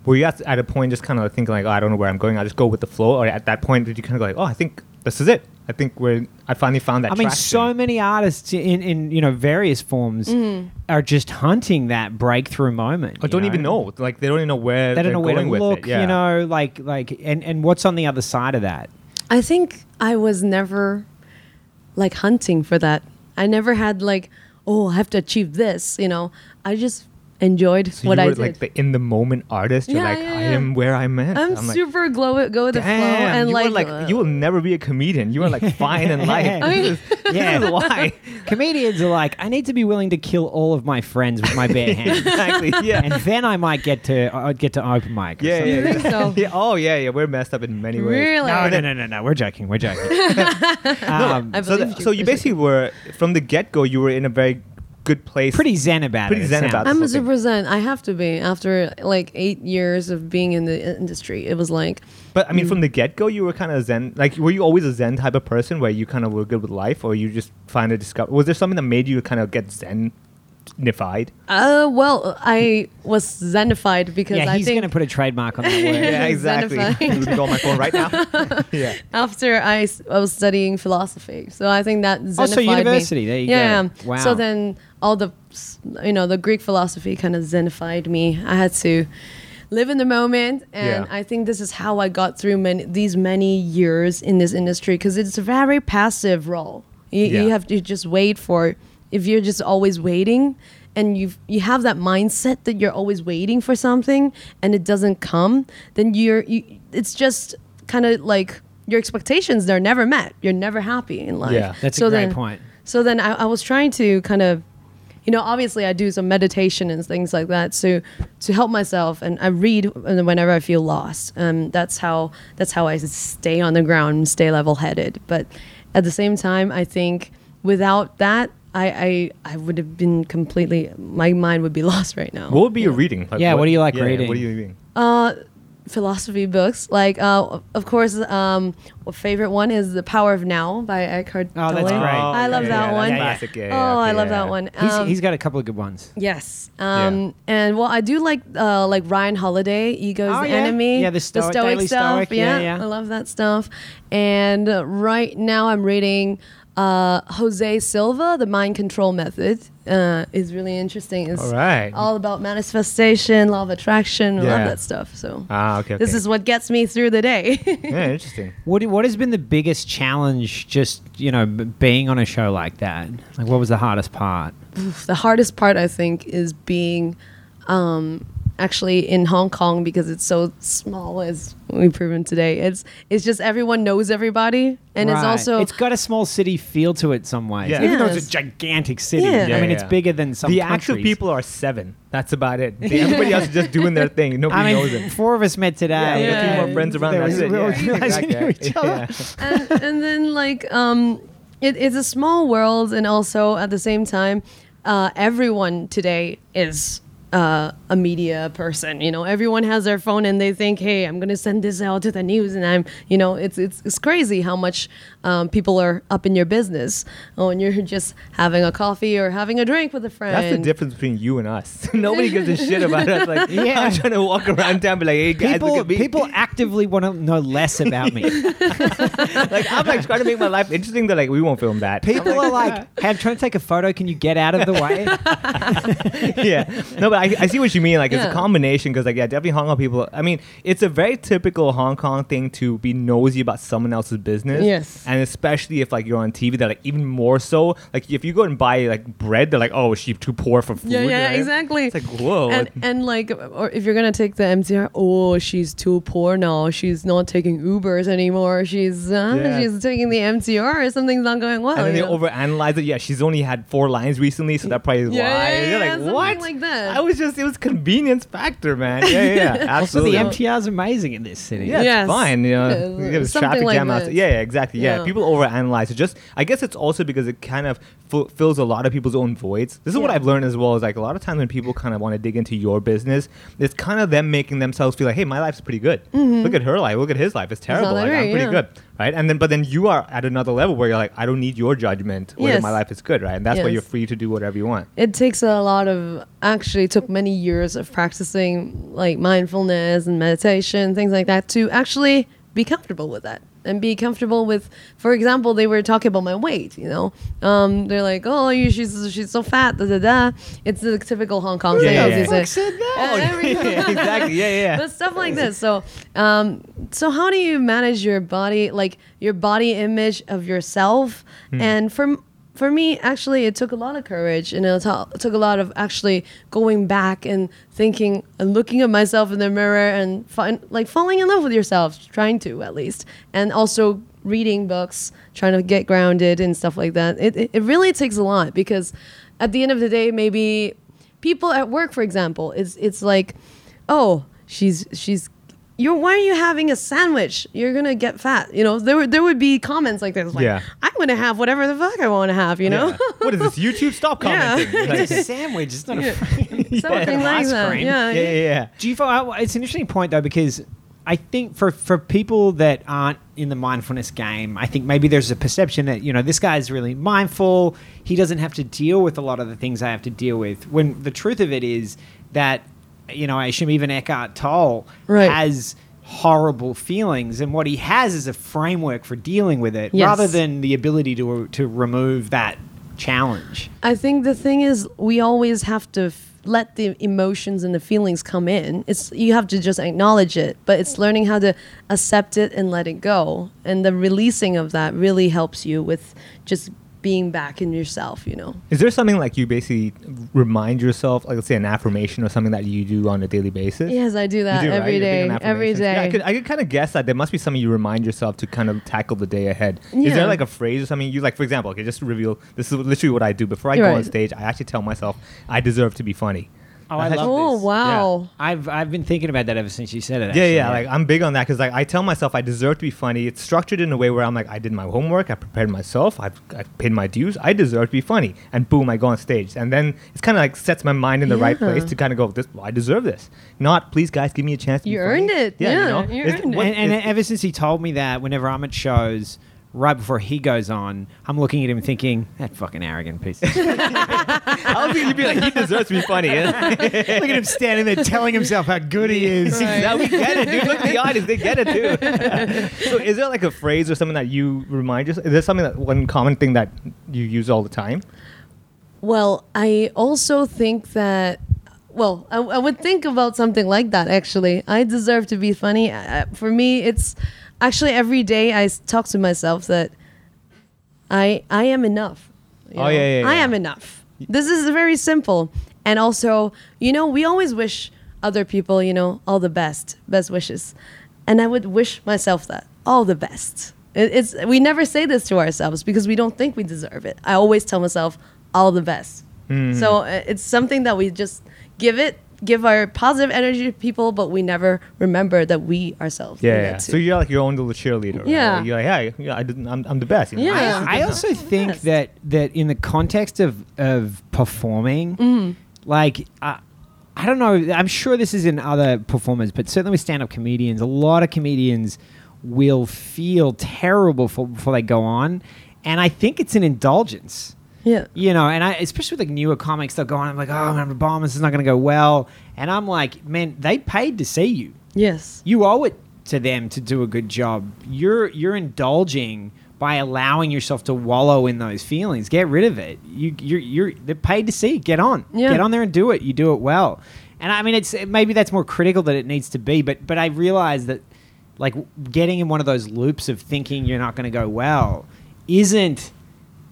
Like, were you at, at a point just kind of thinking like, oh, I don't know where I'm going. I'll just go with the flow. Or at that point, did you kind of go like, oh, I think this is it. I think we're. I finally found that. I mean, traction. so many artists in, in you know various forms Mm-hmm. are just hunting that breakthrough moment. I don't even know. Like they don't even know where They don't they're know where to look. Yeah. You know, like like and and what's on the other side of that? I think I was never like hunting for that. I never had like, oh, I have to achieve this. You know, I just enjoyed So what you I were did. like the in the moment artist. You're Yeah, like, yeah, I am where I'm at. I'm, like, super glow go with the flow and you like, like uh, you will never be a comedian. You are like [laughs] fine in life. I mean- yeah. This is why. [laughs] Comedians are like, I need to be willing to kill all of my friends with my bare [laughs] hands. exactly. Yeah. and then I might get to I'd get to open mic. yeah, yeah, yeah. so? yeah. Oh, yeah, yeah. We're messed up in many ways. Really? No, no, no, no, no. We're joking. We're joking. um, I So, believe th- so you basically were from the get go. You were in a very good place. pretty zen about Pretty it. it zen sounds. about I'm whole a thing. super zen. I have to be after like eight years of being in the industry. It was like, But I mean, from the get go, you were kind of zen. Like, were you always a zen type of person where you kind of were good with life, or you just find a discover? Was there something that made you kind of get zenified? uh, well, I was zenified because Yeah, I he's think going to put a trademark on that [laughs] word. Yeah, exactly. Zenified. you can go on my phone right now. [laughs] yeah. after I, s- I was studying philosophy. So I think that zenified Oh, so me. university, there you go. yeah. Wow. So then all the, you know, the Greek philosophy kind of zenified me. I had to live in the moment, and Yeah. I think this is how I got through many, these many years in this industry because it's a very passive role. You, Yeah. you have to just wait for. If you're just always waiting. And you you have that mindset that you're always waiting for something and it doesn't come, then you're you, it's just kind of like your expectations they're never met. You're never happy in life. Yeah, That's a great then- point. So then I, I was trying to kind of, you know, obviously I do some meditation and things like that to to help myself, and I read whenever I feel lost. Um, that's how that's how I stay on the ground and stay level headed. But at the same time, I think without that. I, I, I would have been completely my mind would be [laughs] lost right now. What would be your reading? Like, Yeah, what do you like yeah, reading? What are you reading? Uh, philosophy books. Like, uh, of course, um, a favorite one is The Power of Now by Eckhart Oh, that's Tolle. great. I love yeah, that yeah, one. Classic. Yeah, oh, I love that one. He's, Um, he's got a couple of good ones. yes. Um, and well, I do like uh, like Ryan Holiday, Ego's Oh, the yeah. Enemy. Yeah, the Stoic- Daily stuff. Stoic. Yeah, Yeah, yeah. I love that stuff. And uh, right now, I'm reading. Uh, Jose Silva, The Mind Control Method, uh, is really interesting. It's All right. all about manifestation, law of attraction, I Yeah. love that stuff. So Ah, okay. this is what gets me through the day. [laughs] yeah, interesting. What what has been the biggest challenge? Just you know, b- being on a show like that. Like, what was the hardest part? the hardest part, I think, is being um, actually in Hong Kong because it's so small as we've proven today. It's it's just everyone knows everybody, and it's Right. also it's got a small city feel to it some ways, Yeah. even though it's Yes. a gigantic city. Yeah. I Yeah, mean, it's yeah. bigger than some. the actual countries. people are seven. That's about it. [laughs] The- Everybody else is just doing their thing. Nobody I knows mean, them. four of us met today. Yeah, we got a few more friends around. There That's was- it. we all Yeah, realized exactly. [laughs] each other. Yeah. and, and then like um it, it's a small world and also at the same time uh, everyone today is uh, a media person you know everyone has their phone and they think hey i'm gonna send this out to the news and i'm you know it's it's, it's crazy how much um, people are up in your business when you're just having a coffee or having a drink with a friend That's the difference between you and us. [laughs] Nobody gives a shit about us. Like, [laughs] Yeah. I'm trying to walk around town be like, hey guys, People, look at me. people actively want to know less about me. [laughs] like, I'm like trying to make my life interesting. They're like, we won't film that. People are like, "Hey, I'm trying to take a photo. Can you get out of the way?" yeah. No, but I, I see what you mean. Like, it's Yeah. a combination because, like, yeah, definitely Hong Kong people. I mean, it's a very typical Hong Kong thing to be nosy about someone else's business. Yes. And especially if, like, you're on TV, they're like, even more so. Like, if you go and buy, like, bread, they're like, oh, is she too poor for food? yeah, yeah, right? exactly. It's like, whoa. and and like, or if you're gonna take the MTR, oh, she's too poor now. She's not taking Ubers anymore. She's uh, Yeah. she's taking the MTR. or Something's not going well. and then they you know? overanalyze it. Yeah, she's only had four lines recently, so that probably is Yeah, why. yeah, You're yeah, like, something what? like that. I was just, it was convenience factor, man. Yeah, yeah, yeah. [laughs] Also, the. MTR is amazing in this city. Yeah, Yes. it's fine. You know, Yeah, you have a traffic like jam outside. that. Yeah, yeah, exactly. Yeah. Yeah. people overanalyze it. Just, I guess it's also because it kind of fu- fills a lot of people's own voids. This is what I've learned as well. Is like a lot of times when people kind of want to dig into your business, it's kind of them making themselves feel like, hey, my life's pretty good. Look at her life. Look at his life. It's terrible. that Like, I'm pretty Yeah. good, right? And then, but then you are at another level where you're like, I don't need your judgment. Whether Yes. my life is good, right? And that's why Yes. you're free to do whatever you want. it takes a lot of actually took many years of practicing like mindfulness and meditation things like that to actually be comfortable with that and be comfortable with for example they were talking about my weight you know um, they're like oh you, she's she's so fat da da da it's the typical hong kong thing Yeah, as yeah, yeah. said that? And every- [laughs] yeah, exactly. Yeah, yeah. but stuff like this. So, um, so how do you manage your body, like your body image of yourself? Hmm. And for for me, actually, it took a lot of courage, and it took a lot of actually going back and thinking and looking at myself in the mirror and find, like falling in love with yourself, trying to at least, and also reading books, trying to get grounded and stuff like that. It it, it really takes a lot because at the end of the day, maybe people at work, for example, it's it's like, oh, she's she's. You're, why are you having a sandwich? You're gonna get fat. You know, there would there would be comments like this, like, Yeah. I'm gonna have whatever the fuck I want to have. You know, Yeah. what is this? YouTube? Stop [laughs] commenting. [laughs] Like, It's a sandwich. It's not a [laughs] something like ice that. cream. Yeah, yeah, yeah, yeah. Do you find uh, it's an interesting point though because I think for for people that aren't in the mindfulness game, I think maybe there's a perception that you know this guy's really mindful. He doesn't have to deal with a lot of the things I have to deal with. When the truth of it is that you know I assume even Eckhart Tolle Right. has horrible feelings and what he has is a framework for dealing with it Yes. rather than the ability to to remove that challenge. I think the thing is, we always have to f- let the emotions and the feelings come in. It's you have to just acknowledge it, but it's learning how to accept it and let it go. And the releasing of that really helps you with just being back in yourself. You know. Is there something like you basically remind yourself, like let's say an affirmation or something that you do on a daily basis? Yes, I do that do, right? every You're day. Every day. Yeah, I could, I could kind of guess that there must be something you remind yourself to kind of tackle the day ahead. Is there like a phrase or something you like? For example, okay, just to reveal, this is literally what I do before I You're go on stage. I actually tell myself I deserve to be funny. Oh, I That's- love oh this. wow. I've I've been thinking about that ever since you said it. Yeah, actually, yeah, like I'm big on that because like I tell myself I deserve to be funny. It's structured in a way where I'm like I did my homework, I prepared myself, I've, I've paid my dues, I deserve to be funny, and boom, I go on stage, and then it's kind of like sets my mind in the right place to kind of go, this, well, I deserve this. Not, please, guys, give me a chance. To be You funny." earned it. Yeah, you know? you earned it. what and, and ever since he told me that, whenever I'm at shows, right before he goes on, I'm looking at him thinking, that fucking arrogant piece. of shit." [laughs] I was thinking you'd be like, he deserves to be funny. Look at him standing there telling himself how good he is. now we get it, dude. Look at the [laughs] audience; they get it too. [laughs] so, is there like a phrase or something that you remind yourself? Is there something that one common thing that you use all the time? Well, I also think that. Well, I, I would think about something like that. Actually, I deserve to be funny. Uh, for me, it's actually every day I talk to myself that I I am enough. you Oh, yeah, yeah, I am enough. This is very simple, and also, you know, we always wish other people, you know, all the best, best wishes, and I would wish myself that all the best. It, it's we never say this to ourselves because we don't think we deserve it. I always tell myself all the best. Hmm. So uh, it's something that we just give it, give our positive energy to people, but we never remember that we ourselves. Yeah, yeah. So you're like your own little cheerleader. Yeah. Like, you're like, hey, yeah, I didn't, I'm, I'm the best. You know? Yeah. I also think Yes. that that in the context of of performing, Mm-hmm. like uh, I don't know, I'm sure this is in other performers, but certainly with stand-up comedians, a lot of comedians will feel terrible for, before they go on, and I think it's an indulgence. Yeah. You know, and I especially with like newer comics, they'll go on. I'm like, oh I'm a bomb. This is not going to go well, and I'm like, man, they paid to see you Yes. you owe it to them to do a good job. You're you're indulging by allowing yourself to wallow in those feelings. Get rid of it. You you're you're they're paid to see. it. Get on. Yeah. Get on there and do it. You do it well. And I mean, it's maybe that's more critical than it needs to be. But but I realize that like getting in one of those loops of thinking you're not going to go well isn't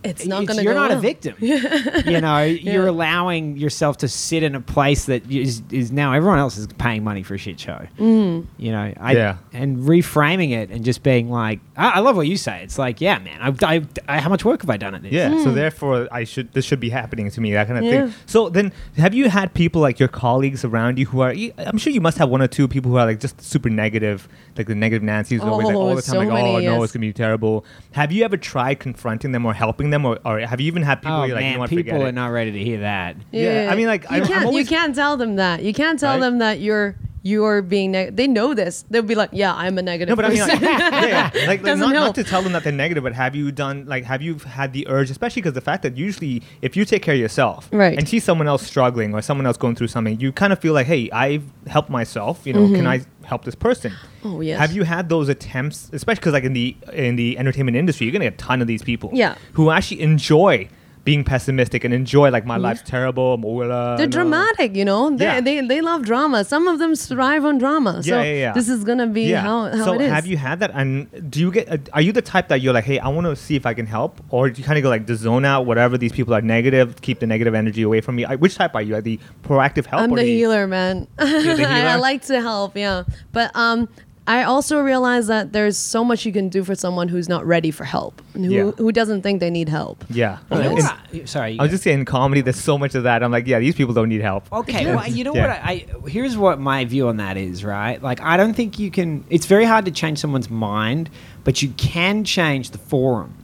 It's not going to you're go not a victim [laughs] you know you're allowing yourself to sit in a place that is, is now everyone else is paying money for a shit show Mm. you know I, Yeah. and reframing it and just being like I, I love what you say it's like yeah man I've, I've, I, how much work have i done at this Yeah, so therefore I should this should be happening to me that kind of. Yeah. thing. So then, have you had people like your colleagues around you who are? I'm sure you must have one or two people who are like just super negative, like the negative Nancy's always like Oh, all the time, so like many, oh no, yes. it's gonna be terrible. Have you ever tried confronting them or helping them, or, or have you even had people oh where you're like, man you know what, people forget are it? not ready to hear that Yeah, I mean, like, you I'm- I'm can't always- you can't tell them that. You can't tell Right? them that you're you're being negative. They know this. They'll be like, yeah, I'm a negative. No, but I mean, like, yeah, yeah. [laughs] like, like not, not to tell them that they're negative, but have you done like have you had the urge, especially because the fact that usually if you take care of yourself, Right. and see someone else struggling or someone else going through something, you kind of feel like, hey, I've helped myself. You know, can I help this person? Mm-hmm. Oh, yes. Have you had those attempts, especially because like in the in the entertainment industry, you're gonna get a ton of these people, Yeah. who actually enjoy being pessimistic and enjoy like my life's terrible. Uh, They're no. dramatic, you know. They, Yeah. they they love drama. Some of them thrive on drama. so Yeah, yeah, yeah. this is gonna be how, how so it is. have you had that? And do you get? Uh, are you the type that you're like, hey, I want to see if I can help, or do you kind of go like the zone out? Whatever these people are negative, keep the negative energy away from me. I, which type are you? Are the proactive help? I'm or the healer, man. the [laughs] I, I like to help, yeah. But um, I also realize that there's so much you can do for someone who's not ready for help, and who Yeah. who doesn't think they need help. Yeah. You know In- sorry I was just saying, in comedy, there's so much of that. I'm like, yeah, these people don't need help. Okay, well, you know Yeah. what? I, I here's what my view on that is. Right, like I don't think you can. It's very hard to change someone's mind, but you can change the forum.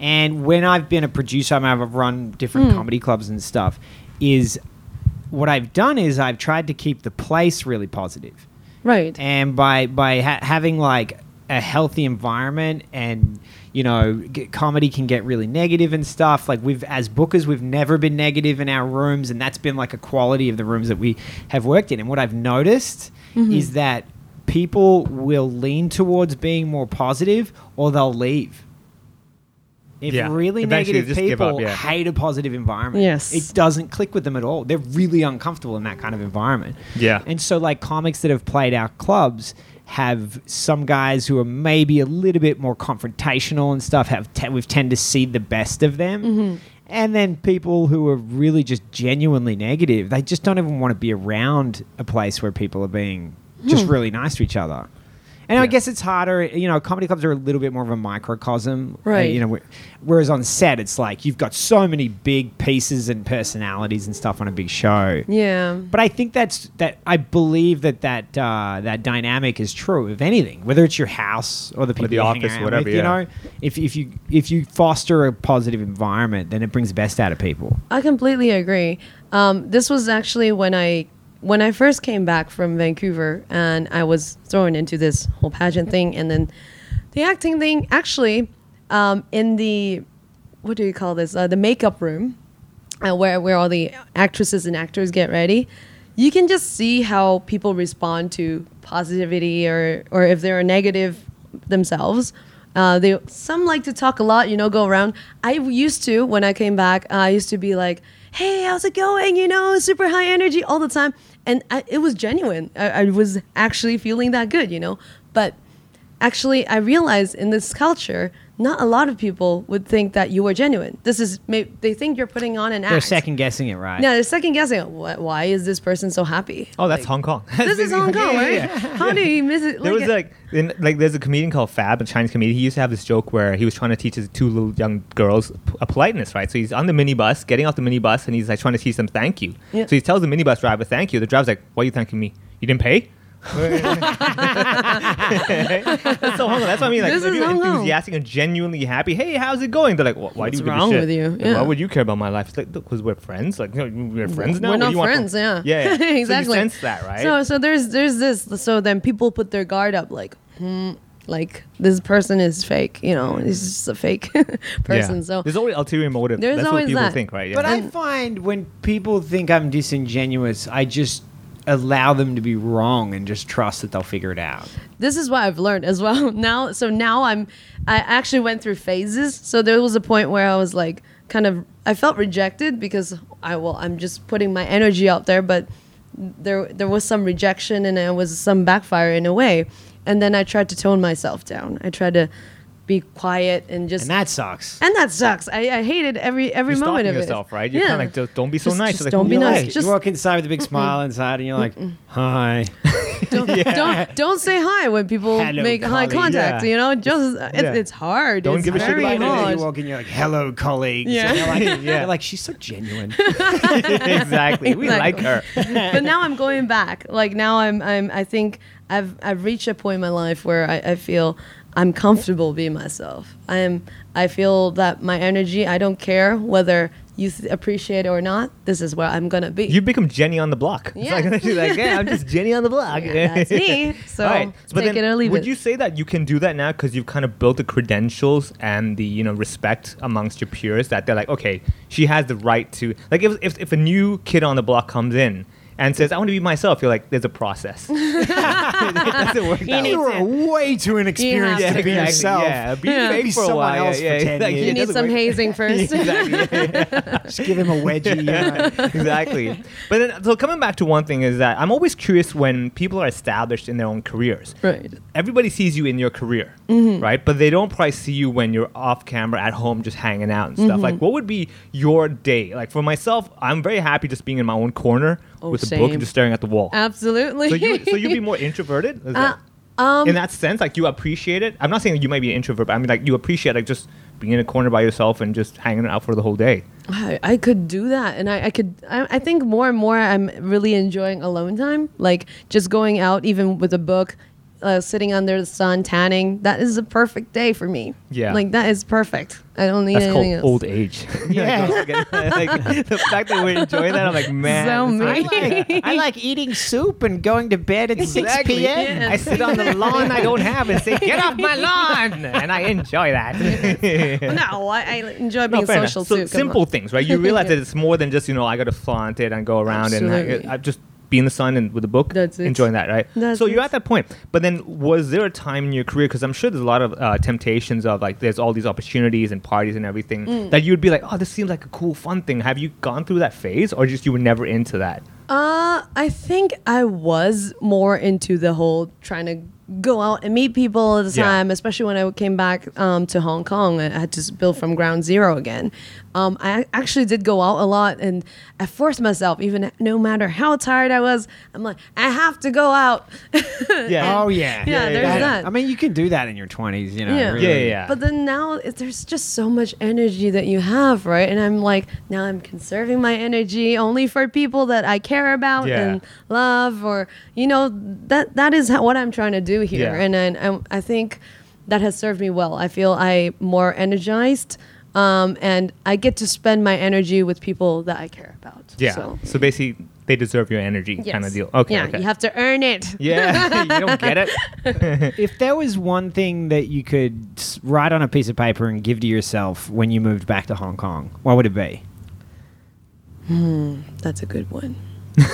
And when I've been a producer, I mean, I've run different hmm. comedy clubs and stuff. Is what I've done is I've tried to keep the place really positive Right. and by by ha- having like a healthy environment and you know g- comedy can get really negative and stuff like we've as bookers we've never been negative in our rooms and that's been like a quality of the rooms that we have worked in. And what i've noticed mm-hmm. is that people will lean towards being more positive or they'll leave if Yeah. really Eventually negative people up, yeah. hate a positive environment Yes. it doesn't click with them at all they're really uncomfortable in that kind of environment Yeah. and so, like comics that have played our clubs have some guys who are maybe a little bit more confrontational and stuff. Have te- we've tend to see the best of them, Mm-hmm. and then people who are really just genuinely negative. They just don't even want to be around a place where people are being just Hmm. really nice to each other. And I guess it's harder. You know, comedy clubs are a little bit more of a microcosm, uh, Right. you know, whereas on set, it's like you've got so many big pieces and personalities and stuff on a big show. yeah. But I think that's that. I believe that that uh, that dynamic is true of anything, whether it's your house or the people the you hang office, around whatever, with, You yeah. know, if if you if you foster a positive environment, then it brings the best out of people. I completely agree. Um, this was actually when I when I first came back from Vancouver and I was thrown into this whole pageant thing and then the acting thing. Actually, um, in the what do you call this? Uh, the makeup room, uh, where where all the actresses and actors get ready. You can just see how people respond to positivity or or if they're negative themselves. Uh, they some like to talk a lot, you know, go around. I used to when I came back. I used to be like, "Hey, how's it going?" You know, super high energy all the time, and I, it was genuine. I, I was actually feeling that good, you know. But actually, I realized in this culture not a lot of people would think that you are genuine. This is may- they think you're putting on an act. They're second guessing it, right? Yeah, they're second guessing. What, why is this person so happy? Oh, that's Like, Hong Kong. This is [laughs] Hong Kong, Yeah, right? yeah, [laughs] yeah. How do you miss it? There was like, in, like, there's a comedian called Fab, a Chinese comedian. He used to have this joke where he was trying to teach his two little young girls p- a politeness, right? So he's on the minibus, getting off the minibus, and he's like trying to teach them thank you. Yeah. So he tells the minibus driver, "Thank you." The driver's like, "Why are you thanking me? You didn't pay." That's [laughs] so Hong Kong. That's what I mean. Like, This if you're enthusiastic and genuinely happy, hey, how's it going? They're like, well, why What's do you give a wrong shit? with you? Yeah. Why would you care about my life? It's like, because we're friends. Like, you know, we're friends now. We're not you want from- friends, yeah. Yeah, yeah. exactly. [laughs] So you sense that, right? So, so there's there's this. So then people put their guard up, like, hmm, like this person is fake. You know, he's just a fake [laughs] person. Yeah. So there's always ulterior motive. There's That's always what people that. think, right? Yeah. But I find when people think I'm disingenuous, I just allow them to be wrong and just trust that they'll figure it out. this is what I've learned as well. [laughs] Now, so now I'm, I actually went through phases. So there was a point where I was like, kind of, I felt rejected because I, well, I'm just putting my energy out there, but there, there was some rejection and there was some backfire in a way. And then I tried to tone myself down. I tried to be quiet and just, And that sucks. and that sucks. I, I hated every every You're moment of yourself, it. right? You're yeah. kind of like, "Just don't be so Just- nice. just Like, don't be you nice. like? Just- you walk inside with a big smile inside, and you're like, "Hi." [laughs] don't don't say hi when people Hello, make eye colleague. contact. Yeah. You know, just it's, Yeah. it's hard. Don't it's give a shit very about And hard. you walk in, you're like, "Hello, colleagues." Yeah. And you're like, [laughs] Yeah. like, she's so genuine. [laughs] exactly. We like her. but now I'm going back. Like now I'm I'm I think I've I've reached a point in my life where I, I feel I'm comfortable being myself. I am I feel that my energy, I don't care whether you th- appreciate it or not. This is where I'm gonna be. You become Jenny on the block. It's Yeah. [laughs] like, like, yeah, I'm just Jenny on the block. [laughs] Yeah, that's me. [laughs] So All right. But take then it or leave would it. you say that you can do that now because you've kind of built the credentials and the you know respect amongst your peers that they're like, okay, she has the right to like if if, if a new kid on the block comes in and says, I want to be myself, you're like, there's a process. it doesn't work that way. you are way too inexperienced Yeah, to be exactly. yourself. Yeah, be Yeah. fake Be for a someone while. else yeah, for yeah, 10 like, years. you it need doesn't some work. hazing [laughs] first. exactly. [laughs] Just give him a wedgie. You know? [laughs] exactly. But then, so coming back to one thing is that I'm always curious when people are established in their own careers. right. Everybody sees you in your career, Mm-hmm. right? But they don't probably see you when you're off camera at home just hanging out and stuff. Mm-hmm. Like, what would be your day? Like, for myself, I'm very happy just being in my own corner Oh, with a book and just staring at the wall. Absolutely. so you, so you'd be more [laughs] introverted. Is that- Uh, um, in that sense, like you appreciate it. I'm not saying that you might be an introvert, but I mean like you appreciate like just being in a corner by yourself and just hanging out for the whole day. I, I could do that and I, I could I, I think more and more i'm really enjoying alone time like just going out even with a book uh, sitting under the sun tanning that is a perfect day for me Yeah. like that is perfect i don't need That's called else old age. [laughs] Yeah. [laughs] [laughs] like, the fact that we enjoy that, I'm like, man. So me. I like, I like eating soup and going to bed at 6 Exactly. p.m. I sit on the lawn I don't have and say, "Get off my lawn," and I enjoy that. no I, I enjoy being fair enough. social so too come simple on. things, right? You realize that it's more than just you know I got to flaunt it and go around and I, I just be in the sun and with a book, That's it. enjoying that, right? That's so you're it. at that point. But then, was there a time in your career? Because I'm sure there's a lot of uh, temptations of like there's all these opportunities and parties and everything Mm. that you'd be like, oh, this seems like a cool, fun thing. Have you gone through that phase, or just you were never into that? Uh, I think I was more into the whole trying to go out and meet people all the Yeah. time, especially when I came back um, to Hong Kong. I had to build from ground zero again. Um, I actually did go out a lot, and I forced myself, even no matter how tired I was. I'm like, I have to go out. [laughs] Yeah. Oh, yeah. Yeah, there's that. I mean, you can do that in your 20s, you know. Yeah. really. Yeah, yeah, yeah. But then now it, there's just so much energy that you have, right? And I'm like, now I'm conserving my energy only for people that I care about Yeah. and love, or you know, that that is how, what I'm trying to do here. Yeah. And then I, I think that has served me well. I feel I more energized, um, and I get to spend my energy with people that I care about. Yeah. So, So, basically, they deserve your energy, kind of deal. Okay. Yeah, okay. you have to earn it. [laughs] yeah, you don't get it. [laughs] If there was one thing that you could write on a piece of paper and give to yourself when you moved back to Hong Kong, what would it be? That's a good one. [laughs]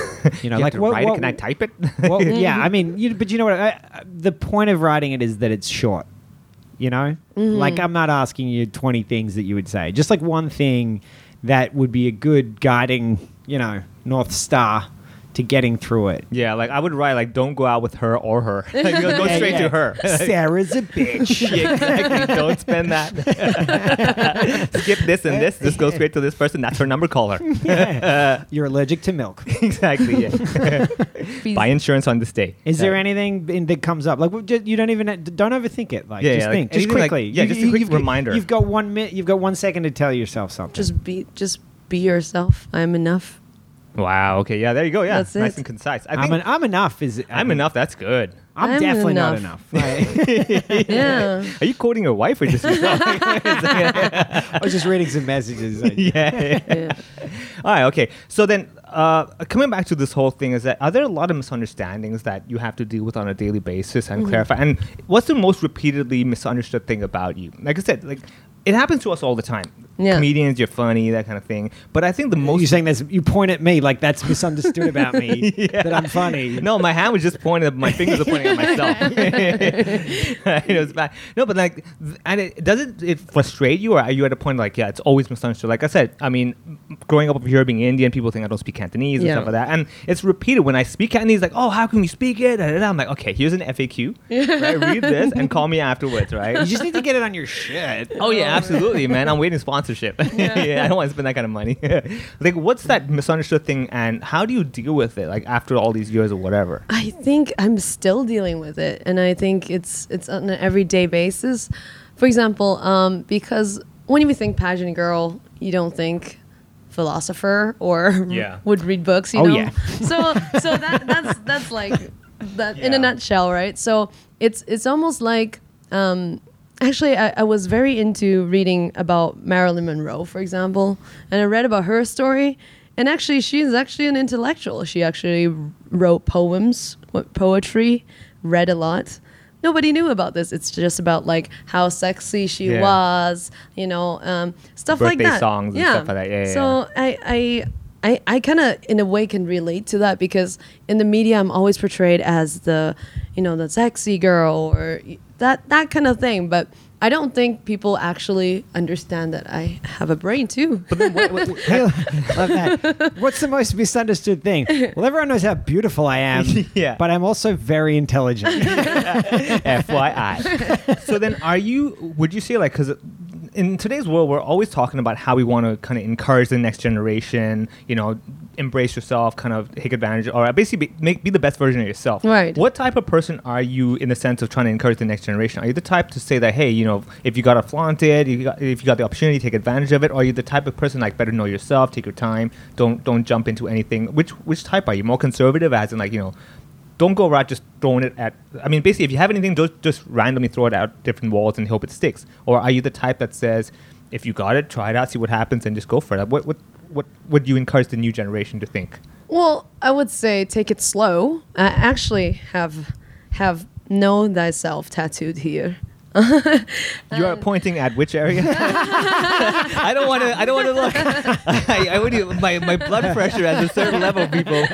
You know, You like have to what, write what- it. Can I type it? well, yeah, I mean, you, but you know what? I, I- the point of writing it is that it's short. You know, like mm. I'm not asking you 20 things that you would say. Just like one thing that would be a good guiding, you know, north star to getting through it. Yeah, like I would write like don't go out with her or her. [laughs] Like, go, go Yeah, straight yeah. to her. [laughs] Sarah's a bitch. [laughs] Yeah, exactly. Don't spend that. Skip this and this. Just go straight to this person. That's her number. Call her. You're allergic to milk. exactly. Yeah. Buy insurance on this day. Is there anything in, that comes up? Like w- you don't even don't overthink it. Like Yeah, just yeah, like think, just anything like- quickly. yeah, just a quick you've reminder. You've got one minute. You've got one second to tell yourself something. Just be just be yourself. I'm enough. Wow. Okay. Yeah. There you go. Yeah. That's nice it. and concise. I I'm, think an, I'm enough. Is it, I'm enough. That's good. I'm, I'm definitely not enough. enough. Right. [laughs] Yeah. Are you quoting your wife or just yourself? I was just reading some messages. yeah. yeah. All right. Okay. So then, uh, coming back to this whole thing, is that are there a lot of misunderstandings that you have to deal with on a daily basis and clarify? And what's the most repeatedly misunderstood thing about you? Like I said, like it happens to us all the time. Yeah. Comedians, you're funny, that kind of thing. But I think the most You're saying there's you point at me like that's misunderstood about me [laughs] that I'm funny. No, my hand was just pointing. My fingers are pointing at myself. [laughs] [laughs] it was bad. No, but like, and it doesn't it frustrate you, or are you at a point like, yeah, it's always misunderstood? Like I said, I mean, growing up over here being Indian, people think I don't speak Cantonese and Yeah. stuff like that, and it's repeated when I speak Cantonese. Like, oh, how can you speak it? And da, da. I'm like, okay, here's an FAQ. Right, read this and call me afterwards. Right. You just need to get it on your shit. Oh yeah, absolutely, man. I'm waiting sponsorship. [laughs] Yeah. I don't want to spend that kind of money. [laughs] like, what's that misunderstood thing, and how do you deal with it? Like after all these years or whatever. I think I'm still dealing with it, and I think it's it's on an everyday basis. For example, um, because when you think pageant girl, you don't think philosopher or [laughs] Yeah. would read books. You Oh, know, yeah. so so that that's that's like that in a nutshell, right? So it's it's almost like. Um, Actually, I, I was very into reading about Marilyn Monroe, for example, and I read about her story. And actually, she's actually an intellectual. She actually wrote poems, poetry, read a lot. Nobody knew about this. It's just about like how sexy she Yeah. was, you know, um, stuff like Birthday that. songs and stuff like that. Yeah, yeah, so I, I, I, I kind of, in a way, can relate to that because in the media, I'm always portrayed as the, you know, the sexy girl or that that kind of thing. But I don't think people actually understand that I have a brain too. [laughs] Love that. What's the most misunderstood thing? Well, everyone knows how beautiful I am, [laughs] Yeah. but I'm also very intelligent. [laughs] FYI. so then, are you? Would you say like because in today's world, we're always talking about how we want to kind of encourage the next generation. You know, embrace yourself, kind of take advantage, or basically be, make be the best version of yourself. Right. What type of person are you in the sense of trying to encourage the next generation? Are you the type to say that hey, you know, if you got to flaunt it, you got, if you got the opportunity, take advantage of it, or are you the type of person like better know yourself, take your time, don't don't jump into anything? Which which type are you? More conservative, as in like you know don't go around just throwing it at. I mean, basically, if you have anything, just just randomly throw it out different walls and hope it sticks. Or are you the type that says, if you got it, try it out, see what happens, and just go for it? What what what would you encourage the new generation to think? Well, I would say take it slow. I actually have have know thyself tattooed here. You are um, pointing at which area? [laughs] I don't want to. I don't want to look. I, I would. My my blood pressure at a certain level, people. [laughs]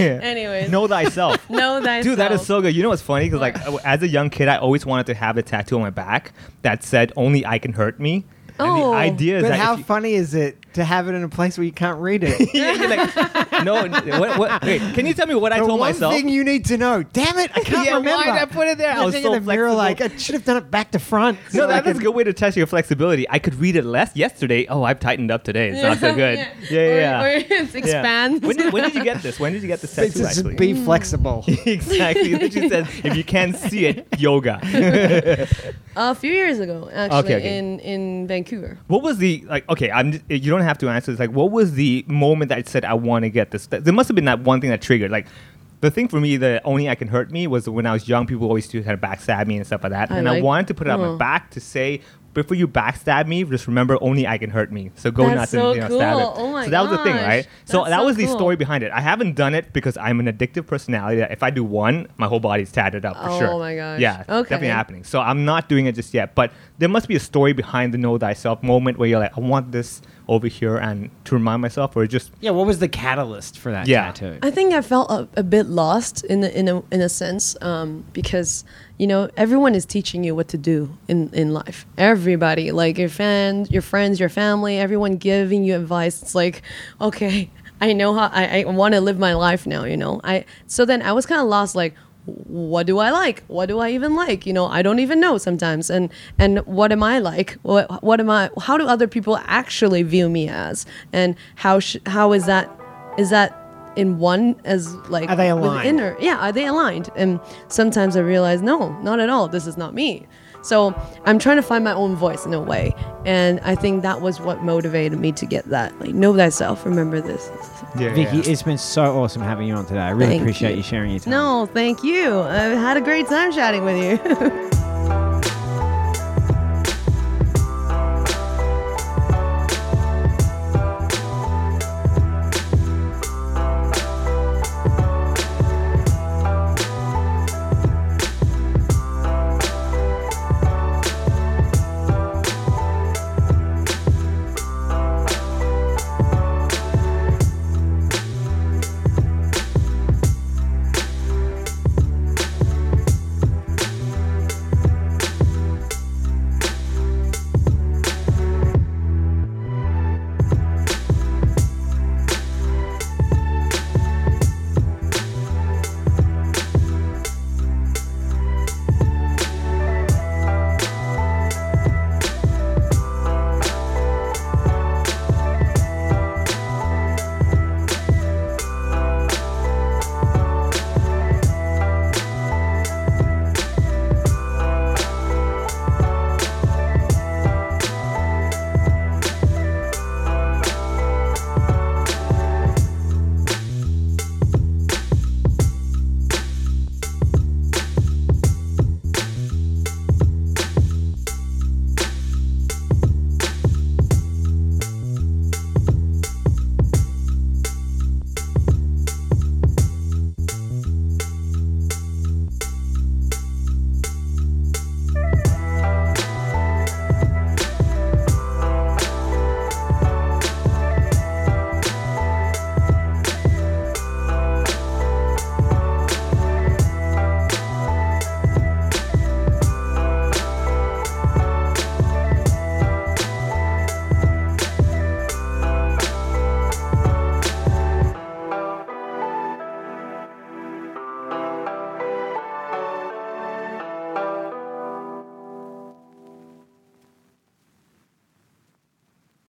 Anyways, know thyself. [laughs] know thyself. Dude, that is so good. You know what's funny? Because like as a young kid, I always wanted to have a tattoo on my back that said "Only I can hurt me." And Oh. the idea is but that how you, funny is it to have it in a place where you can't read it? [laughs] yeah, you're like, no. What, what, wait, can you tell me what I the told one myself? thing you need to know. Damn it, I can't Yeah, why remember. did I put it there? I I was was so in the mirror like I should have done it back to front. no, so I that is a good way to test your flexibility. I could read it less yesterday. Oh, I've tightened up today. It's not so good. Yeah, [laughs] yeah, yeah. Or, or it Yeah. expands. When did, when did you get this? When did you get this [laughs] It's tattoo? just Actually, be flexible. exactly. She says, if you can't see it, yoga. a few years ago, actually, okay. in in Vancouver. What was the like? Okay, I'm. You don't have to answer is Like, what was the moment that said I want to get this? There must have been that one thing that triggered. Like, the thing for me, the only I can hurt me was when I was young. People always do kind of backstab me and stuff like that, I and I wanted to put it on my oh. back to say. Before you backstab me, just remember only I can hurt me. So go That's nuts so and you know, stab it. Oh my so that was the thing, right? So That's that so was the cool. story behind it. I haven't done it because I'm an addictive personality. That if I do one, my whole body's tatted up for Oh sure. my gosh. Yeah, Okay. definitely happening. So I'm not doing it just yet, but there must be a story behind the know thyself moment where you're like, I want this over here and to remind myself, or just Yeah, what was the catalyst for that Yeah. tattoo? I think I felt a, a bit lost in a, in a in a sense um, because you know everyone is teaching you what to do in in life. Everybody, like your fans, your friends, your family, everyone giving you advice. It's like, okay, [laughs] I know how I, I want to live my life now. You know, I so then I was kind of lost. Like, what do I like? What do I even like? You know, I don't even know sometimes. And and what am I like? What what am I? How do other people actually view me as? And how sh- how is that? Is that in one as like Are they aligned? inner yeah are they aligned and sometimes i realize no not at all this is not me so i'm trying to find my own voice in a way and i think that was what motivated me to get that like know thyself remember this Yeah, Vicky, yeah. it's been so awesome having you on today. I really Thank appreciate you. you sharing your time. no thank you i had a great time chatting with you [laughs]